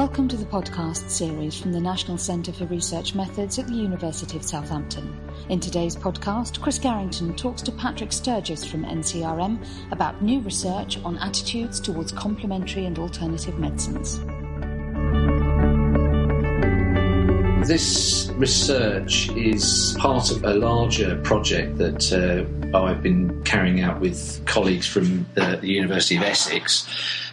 Welcome to the podcast series from the National Centre for Research Methods at the University of Southampton. In today's podcast, Chris Garrington talks to Patrick Sturgis from NCRM about new research on attitudes towards complementary and alternative medicines. This research is part of a larger project that uh, I've been carrying out with colleagues from the, the University of Essex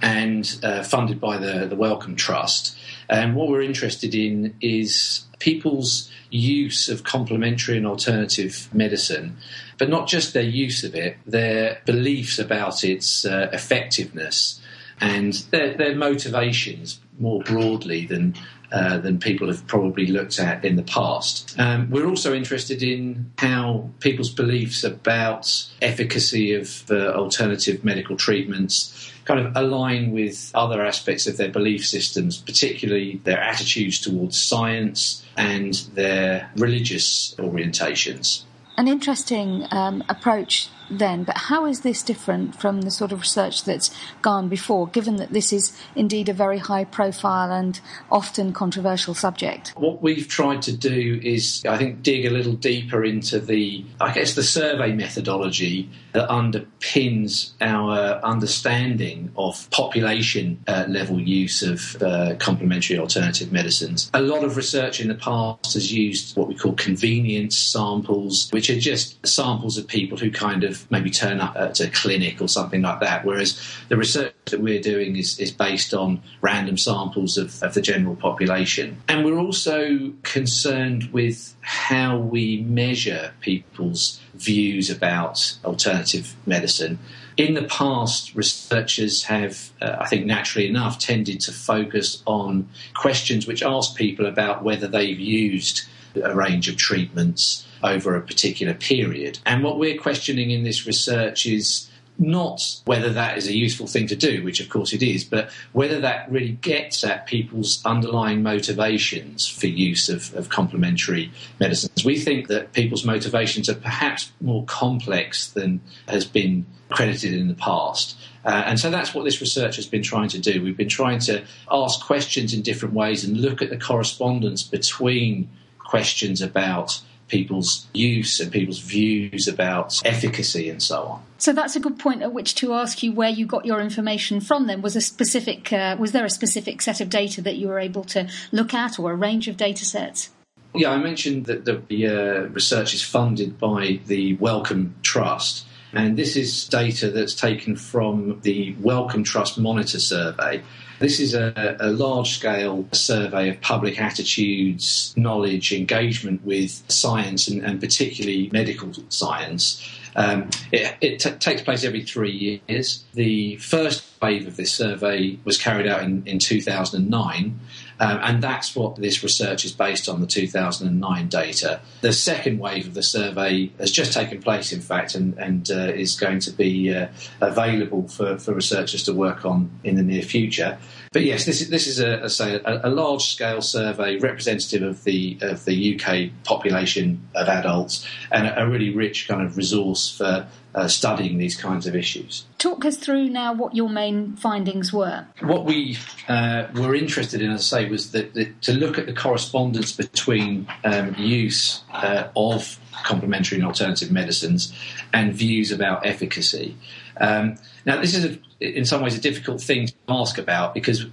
and uh, funded by the, the Wellcome Trust. And what we're interested in is people's use of complementary and alternative medicine, but not just their use of it, their beliefs about its uh, effectiveness and their, their motivations more broadly than uh, than people have probably looked at in the past. Um, we're also interested in how people's beliefs about efficacy of uh, alternative medical treatments kind of align with other aspects of their belief systems, particularly their attitudes towards science and their religious orientations. An interesting um, approach then, but how is this different from the sort of research that's gone before, given that this is indeed a very high profile and often controversial subject? What we've tried to do is, I think, dig a little deeper into the, I guess, the survey methodology that underpins our understanding of population uh, level use of uh, complementary alternative medicines. A lot of research in the past has used what we call convenience samples, which are just samples of people who kind of maybe turn up at a clinic or something like that. Whereas the research that we're doing is, is based on random samples of, of the general population. And we're also concerned with how we measure people's views about alternative medicine. In the past, researchers have, uh, I think naturally enough, tended to focus on questions which ask people about whether they've used a range of treatments over a particular period. And what we're questioning in this research is not whether that is a useful thing to do, which of course it is, but whether that really gets at people's underlying motivations for use of, of complementary medicines. We think that people's motivations are perhaps more complex than has been credited in the past. Uh, and so that's what this research has been trying to do. We've been trying to ask questions in different ways and look at the correspondence between questions about people's use and people's views about efficacy and so on. So that's a good point at which to ask you where you got your information from. Then was a specific uh, was there a specific set of data that you were able to look at, or a range of data sets? Yeah, I mentioned that the uh, research is funded by the Wellcome Trust. And this is data that's taken from the Wellcome Trust Monitor Survey, this is a, a large scale survey of public attitudes, knowledge, engagement with science, and, and particularly medical science. Um, it, it t- takes place every three years. The first wave of this survey was carried out in, in 2009. Um, and that's what this research is based on the 2009 data. The second wave of the survey has just taken place, in fact, and, and uh, is going to be uh, available for, for researchers to work on in the near future. But yes, this is this is a, say a, a, large scale survey representative of the of the UK population of adults, and a, a really rich kind of resource for uh, studying these kinds of issues. Talk us through now what your main findings were. What we uh, were interested in, as I say, was that, that to look at the correspondence between um, use uh, of complementary and alternative medicines and views about efficacy. Um, now, this is a, in some ways a difficult thing to ask about because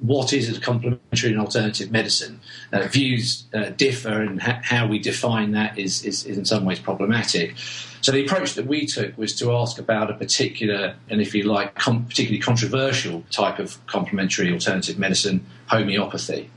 what is a complementary and alternative medicine? Uh, views uh, differ, and ha- how we define that is, is, is, in some ways problematic. So the approach that we took was to ask about a particular, and if you like, com- particularly controversial type of complementary alternative medicine, homeopathy.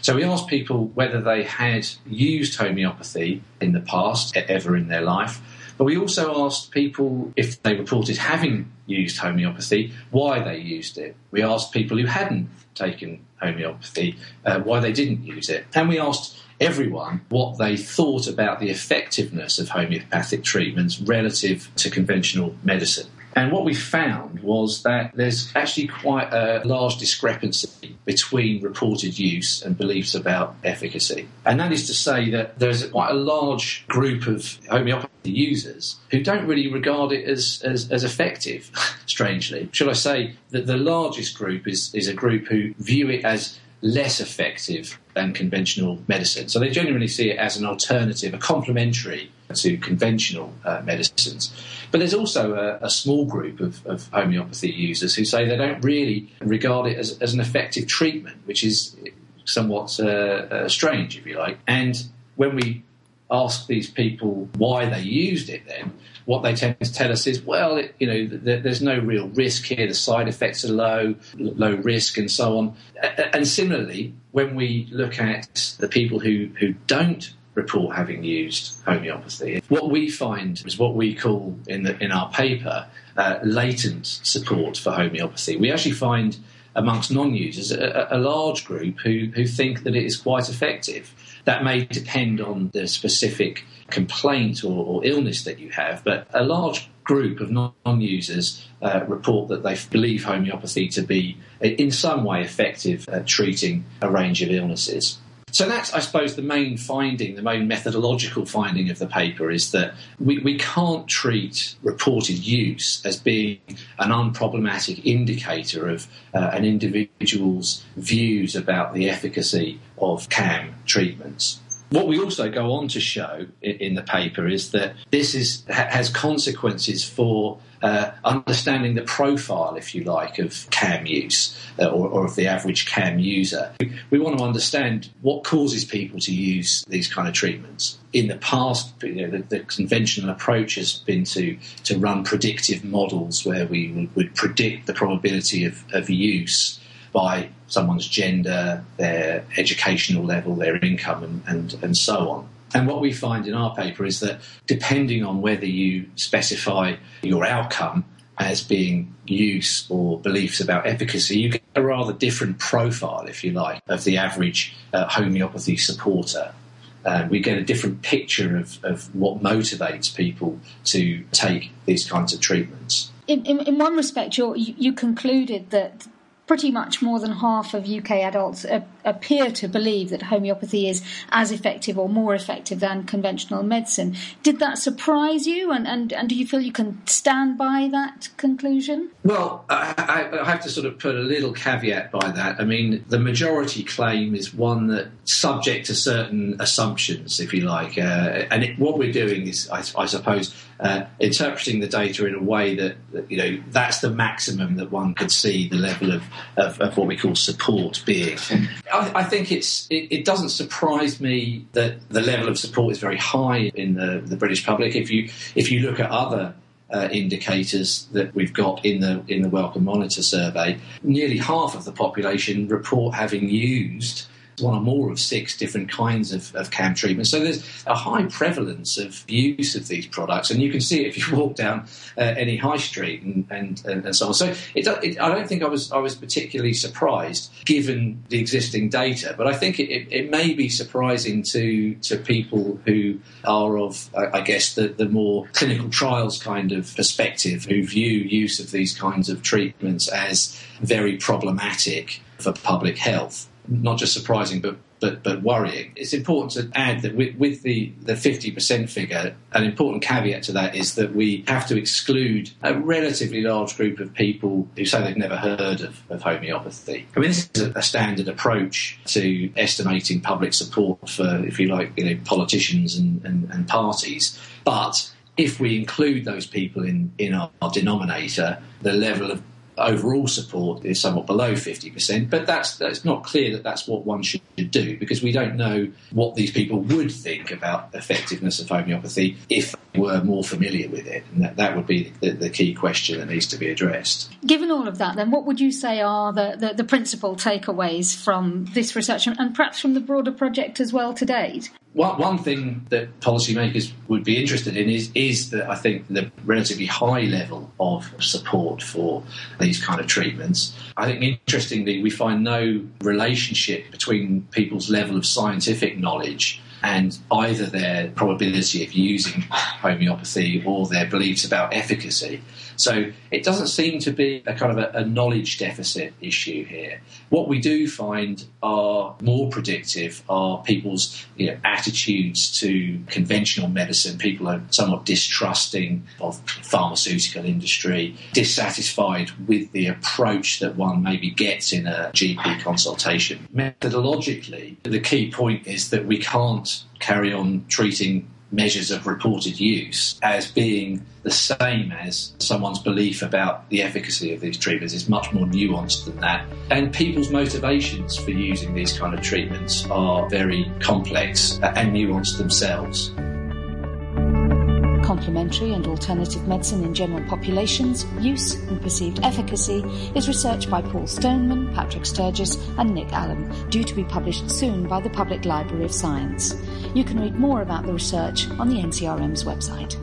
So we asked people whether they had used homeopathy in the past, ever in their life, but we also asked people if they reported having used homeopathy, why they used it. We asked people who hadn't taken homeopathy uh, why they didn't use it. And we asked everyone what they thought about the effectiveness of homeopathic treatments relative to conventional medicine. And what we found was that there's actually quite a large discrepancy between reported use and beliefs about efficacy. And that is to say that there's quite a large group of homeopathy users who don't really regard it as, as, as effective, strangely. Should I say that the largest group is, is a group who view it as less effective than conventional medicine. So they genuinely see it as an alternative, a complementary to conventional uh, medicines. But there's also a, a small group of, of, homeopathy users who say they don't really regard it as, as an effective treatment, which is somewhat uh, uh, strange, if you like. And when we ask these people why they used it, then what they tend to tell us is, well, it, you know, th- there's no real risk here. The side effects are low, low risk, and so on. And similarly, when we look at the people who, who don't report having used homeopathy. What we find is what we call in, the, in our paper uh, latent support for homeopathy. We actually find amongst non-users a, a, large group who, who think that it is quite effective. That may depend on the specific complaint or, or illness that you have, but a large group of non-users uh, report that they believe homeopathy to be in some way effective at treating a range of illnesses. So that's, I suppose, the main finding, the main methodological finding of the paper is that we, we can't treat reported use as being an unproblematic indicator of uh, an individual's views about the efficacy of CAM treatments. What we also go on to show in, the paper is that this is, has consequences for uh, understanding the profile, if you like, of CAM use uh, or, or, of the average CAM user. We want to understand what causes people to use these kind of treatments. In the past, you know, the, the, conventional approach has been to, to run predictive models where we would, would predict the probability of, of use by someone's gender, their educational level, their income, and, and, and so on. And what we find in our paper is that depending on whether you specify your outcome as being use or beliefs about efficacy, you get a rather different profile, if you like, of the average uh, homeopathy supporter. Uh, we get a different picture of, of what motivates people to take these kinds of treatments. In, in, in one respect, you you concluded that pretty much more than half of UK adults a- appear to believe that homeopathy is as effective or more effective than conventional medicine. Did that surprise you, and, and, and do you feel you can stand by that conclusion? Well, I, I have to sort of put a little caveat by that. I mean, the majority claim is one that subject to certain assumptions, if you like, uh, and it, what we're doing is, I, I suppose, uh, interpreting the data in a way that, you know that's the maximum that one could see the level of, of, of what we call support being. I, I think it's it, it, doesn't surprise me that the level of support is very high in the, the British public. If you if you look at other uh, indicators that we've got in the in the Wellcome Monitor survey, nearly half of the population report having used one or more of six different kinds of, of CAM treatment. So there's a high prevalence of use of these products, and you can see it if you walk down uh, any high street and, and, and, so on. So it, it, I don't think I was I was particularly surprised given the existing data, but I think it, it may be surprising to to people who are of I guess the, the more clinical trials kind of perspective who view use of these kinds of treatments as very problematic for public health not just surprising but but, but worrying. It's important to add that with, with the, the 50% figure, an important caveat to that is that we have to exclude a relatively large group of people who say they've never heard of, of homeopathy. I mean, this is a standard approach to estimating public support for, if you like, you know, politicians and, and, and parties. But if we include those people in, in our, our denominator, the level of overall support is somewhat below 50%, but that's, that's not clear that that's what one should do because we don't know what these people would think about effectiveness of homeopathy if they were more familiar with it. And that, that would be the, the key question that needs to be addressed. Given all of that, then, what would you say are the, the, the principal takeaways from this research and perhaps from the broader project as well to date? One, one thing that policymakers would be interested in is, is that I think the relatively high level of support for these kind of treatments. I think interestingly, we find no relationship between people's level of scientific knowledge and either their probability of using homeopathy or their beliefs about efficacy. So it doesn't seem to be a kind of a, a knowledge deficit issue here. What we do find are more predictive are people's you know, attitudes to conventional medicine. People are somewhat distrusting of pharmaceutical industry, dissatisfied with the approach that one maybe gets in a GP consultation. Methodologically, the key point is that we can't carry on treating measures of reported use as being the same as someone's belief about the efficacy of these treatments is much more nuanced than that. And people's motivations for using these kind of treatments are very complex and nuanced themselves. Complementary and alternative medicine in general populations, use and perceived efficacy is research by Paul Stoneman, Patrick Sturgis, and Nick Allen, due to be published soon by the Public Library of Science. You can read more about the research on the NCRM's website.